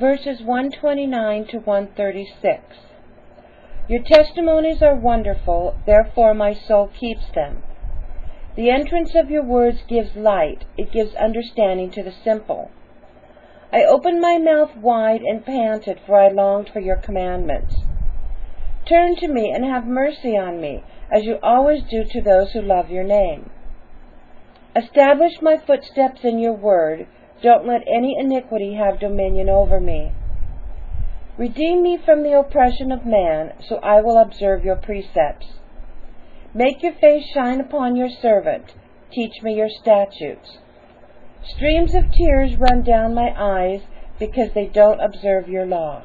verses 129 to 136. Your testimonies are wonderful, therefore my soul keeps them. The entrance of your words gives light, it gives understanding to the simple. I opened my mouth wide and panted, for I longed for your commandments. Turn to me and have mercy on me, as you always do to those who love your name. Establish my footsteps in your word. Don't let any iniquity have dominion over me. Redeem me from the oppression of man, so I will observe your precepts. Make your face shine upon your servant. Teach me your statutes. Streams of tears run down my eyes because they don't observe your law.